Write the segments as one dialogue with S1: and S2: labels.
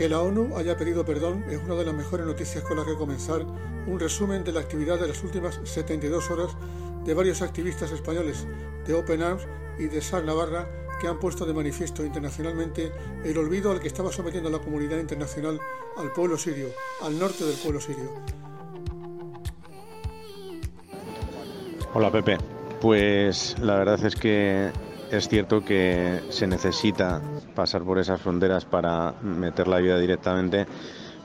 S1: Que la ONU haya pedido perdón es una de las mejores noticias con las que comenzar un resumen de la actividad de las últimas 72 horas de varios activistas españoles de Open Arms y de SAR Navarra que han puesto de manifiesto internacionalmente el olvido al que estaba sometiendo la comunidad internacional al pueblo sirio, al norte del pueblo sirio.
S2: Hola Pepe, pues la verdad es que es cierto que se necesita pasar por esas fronteras para meter la ayuda directamente,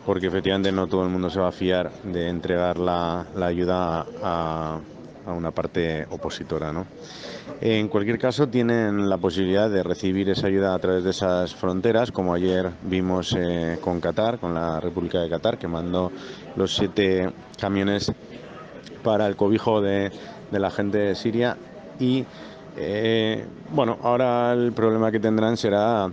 S2: porque efectivamente no todo el mundo se va a fiar de entregar la, ayuda a, una parte opositora. ¿no? En cualquier caso, tienen la posibilidad de recibir esa ayuda a través de esas fronteras, como ayer vimos eh, con Qatar, con la República de Qatar, que mandó los siete camiones para el cobijo de, de la gente de Siria y eh, bueno, ahora el problema que tendrán será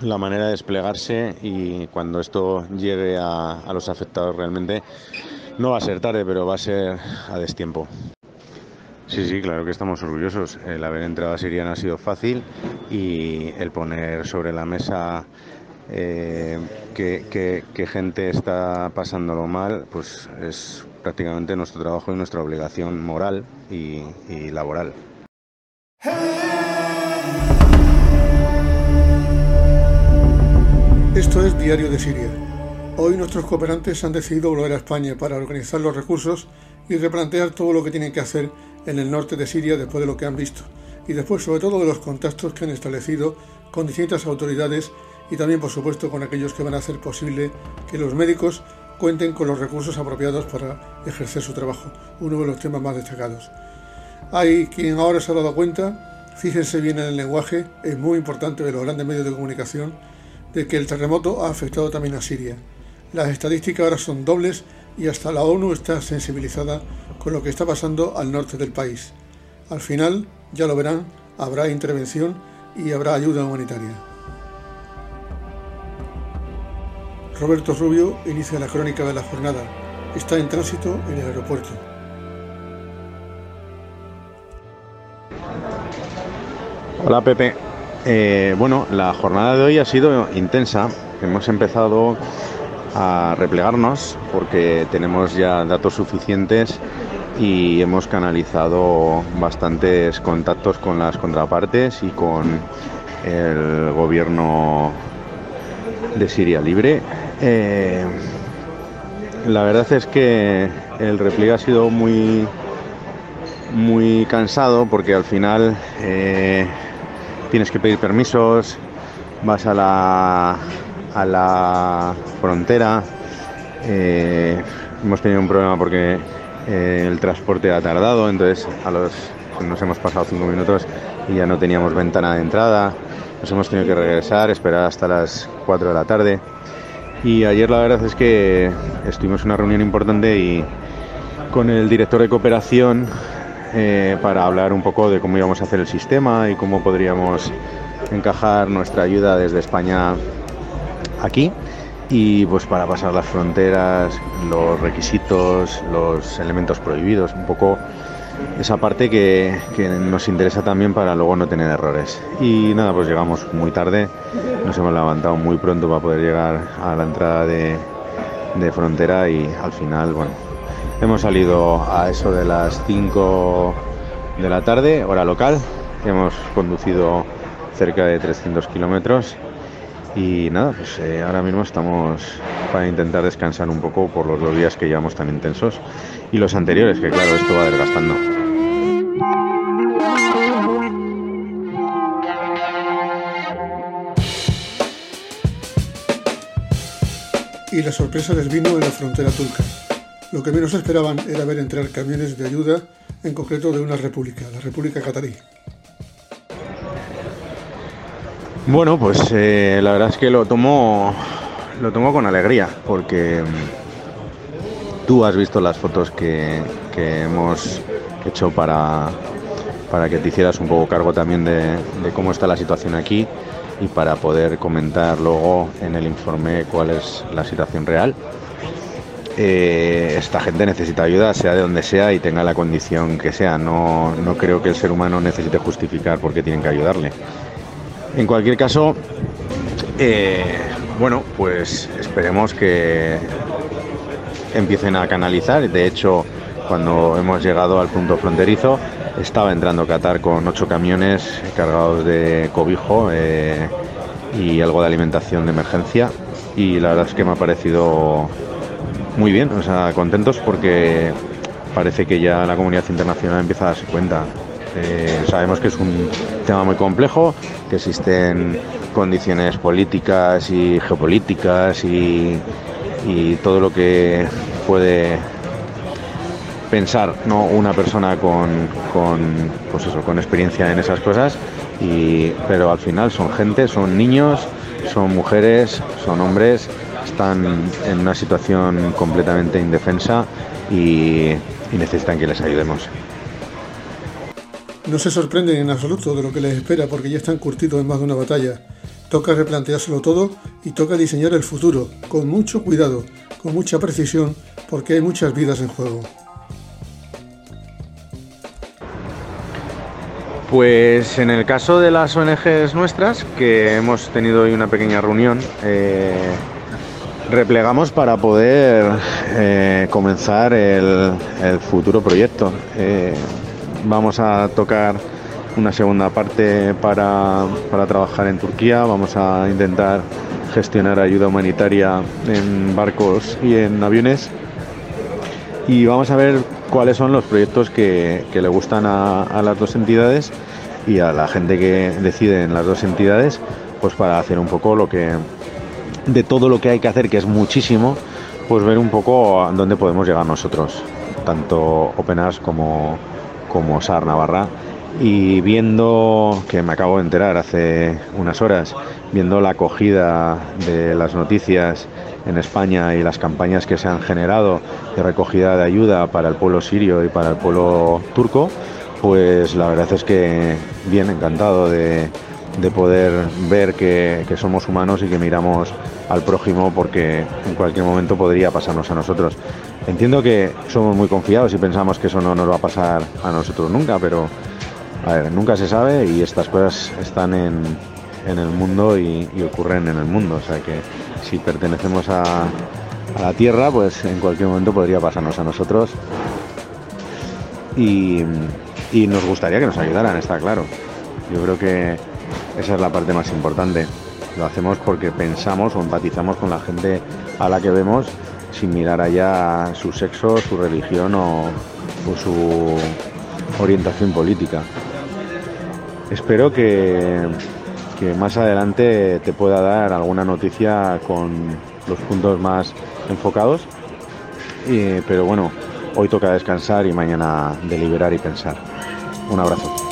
S2: la manera de desplegarse y cuando esto llegue a, los afectados realmente no va a ser tarde, pero va a ser a destiempo. Sí, sí, claro que estamos orgullosos. El haber entrado a Siria no ha sido fácil y el poner sobre la mesa eh, que, gente está pasándolo mal, pues es prácticamente nuestro trabajo y nuestra obligación moral y laboral.
S1: Esto es Diario de Siria. Hoy nuestros cooperantes han decidido volver a España para organizar los recursos y replantear todo lo que tienen que hacer en el norte de Siria después de lo que han visto y después sobre todo de los contactos que han establecido con distintas autoridades y también por supuesto con aquellos que van a hacer posible que los médicos cuenten con los recursos apropiados para ejercer su trabajo, uno de los temas más destacados. Hay quien ahora se ha dado cuenta, fíjense bien en el lenguaje, es muy importante de los grandes medios de comunicación, de que el terremoto ha afectado también a Siria. Las estadísticas ahora son dobles y hasta la ONU está sensibilizada con lo que está pasando al norte del país. Al final, ya lo verán, habrá intervención y habrá ayuda humanitaria. Roberto Rubio inicia la crónica de la jornada. Está en tránsito en el aeropuerto.
S2: Hola Pepe. Eh, bueno, la jornada de hoy ha sido intensa. Hemos empezado a replegarnos porque tenemos ya datos suficientes y hemos canalizado bastantes contactos con las contrapartes y con el gobierno de Siria Libre. Eh, la verdad es que el repliegue ha sido muy muy cansado porque al final eh, tienes que pedir permisos, vas a la, a la frontera. Eh, hemos tenido un problema porque eh, el transporte ha tardado, entonces nos hemos pasado cinco minutos y ya no teníamos ventana de entrada. Nos hemos tenido que regresar, esperar hasta las 4 de la tarde. Y ayer la verdad es que estuvimos en una reunión importante y con el director de cooperación eh, para hablar un poco de cómo íbamos a hacer el sistema y cómo podríamos encajar nuestra ayuda desde España aquí y pues para pasar las fronteras, los requisitos, los elementos prohibidos, un poco esa parte que, nos interesa también para luego no tener errores. Y nada, pues llegamos muy tarde, nos hemos levantado muy pronto para poder llegar a la entrada de, de frontera y al final, bueno, Hemos salido a eso de las 5 de la tarde, hora local. Hemos conducido cerca de 300 kilómetros y nada, pues eh, ahora mismo estamos para intentar descansar un poco por los dos días que llevamos tan intensos y los anteriores, que claro, esto va desgastando.
S1: Y la sorpresa les vino en la frontera turca. Lo que menos esperaban era ver entrar camiones de ayuda, en concreto de una república, la República Catarí.
S2: Bueno, pues eh, la verdad es que lo tomo, lo tomo con alegría, porque mm, tú has visto las fotos que, hemos hecho para, para que te hicieras un poco cargo también de, de cómo está la situación aquí y para poder comentar luego en el informe cuál es la situación real. Eh, esta gente necesita ayuda, sea de donde sea y tenga la condición que sea. No, no creo que el ser humano necesite justificar por qué tienen que ayudarle. En cualquier caso, Eh, bueno, pues esperemos que empiecen a canalizar. De hecho, cuando hemos llegado al punto fronterizo, estaba entrando Qatar con ocho camiones cargados de cobijo eh, y algo de alimentación de emergencia. Y la verdad es que me ha parecido muy bien, o sea, contentos porque parece que ya la comunidad internacional empieza a darse cuenta. Eh, sabemos que es un tema muy complejo, que existen condiciones políticas y geopolíticas y, todo lo que puede pensar ¿no? una persona con, con, pues eso, con experiencia en esas cosas, y, pero al final son gente, son niños, son mujeres, son hombres, están en una situación completamente indefensa y, y necesitan que les ayudemos.
S1: No se sorprenden en absoluto de lo que les espera porque ya están curtidos en más de una batalla. Toca replanteárselo todo y toca diseñar el futuro, con mucho cuidado, con mucha precisión, porque hay muchas vidas en juego.
S2: Pues en el caso de las ONGs nuestras, que hemos tenido hoy una pequeña reunión, eh, replegamos para poder eh, comenzar el, futuro proyecto. Eh, vamos a tocar una segunda parte para, trabajar en Turquía, vamos a intentar gestionar ayuda humanitaria en barcos y en aviones y vamos a ver cuáles son los proyectos que, le gustan a, a, las dos entidades y a la gente que decide en las dos entidades, pues para hacer un poco lo que, de todo lo que hay que hacer, que es muchísimo, pues ver un poco a dónde podemos llegar nosotros, tanto Openas como, como SAR Navarra. Y viendo, que me acabo de enterar hace unas horas, viendo la acogida de las noticias en España y las campañas que se han generado de recogida de ayuda para el pueblo sirio y para el pueblo turco, pues la verdad es que bien encantado de, de poder ver que, somos humanos y que miramos al prójimo porque en cualquier momento podría pasarnos a nosotros. Entiendo que somos muy confiados y pensamos que eso no nos va a pasar a nosotros nunca, pero nunca se sabe y estas cosas están en, el mundo y, ocurren en el mundo. O sea que si pertenecemos a, a la Tierra, pues en cualquier momento podría pasarnos a nosotros. Y, y nos gustaría que nos ayudaran, está claro. Yo creo que esa es la parte más importante. Lo hacemos porque pensamos o empatizamos con la gente a la que vemos sin mirar allá su sexo, su religión o, su orientación política. Espero que, más adelante te pueda dar alguna noticia con los puntos más enfocados. pero bueno, hoy toca descansar y mañana deliberar y pensar. Un abrazo.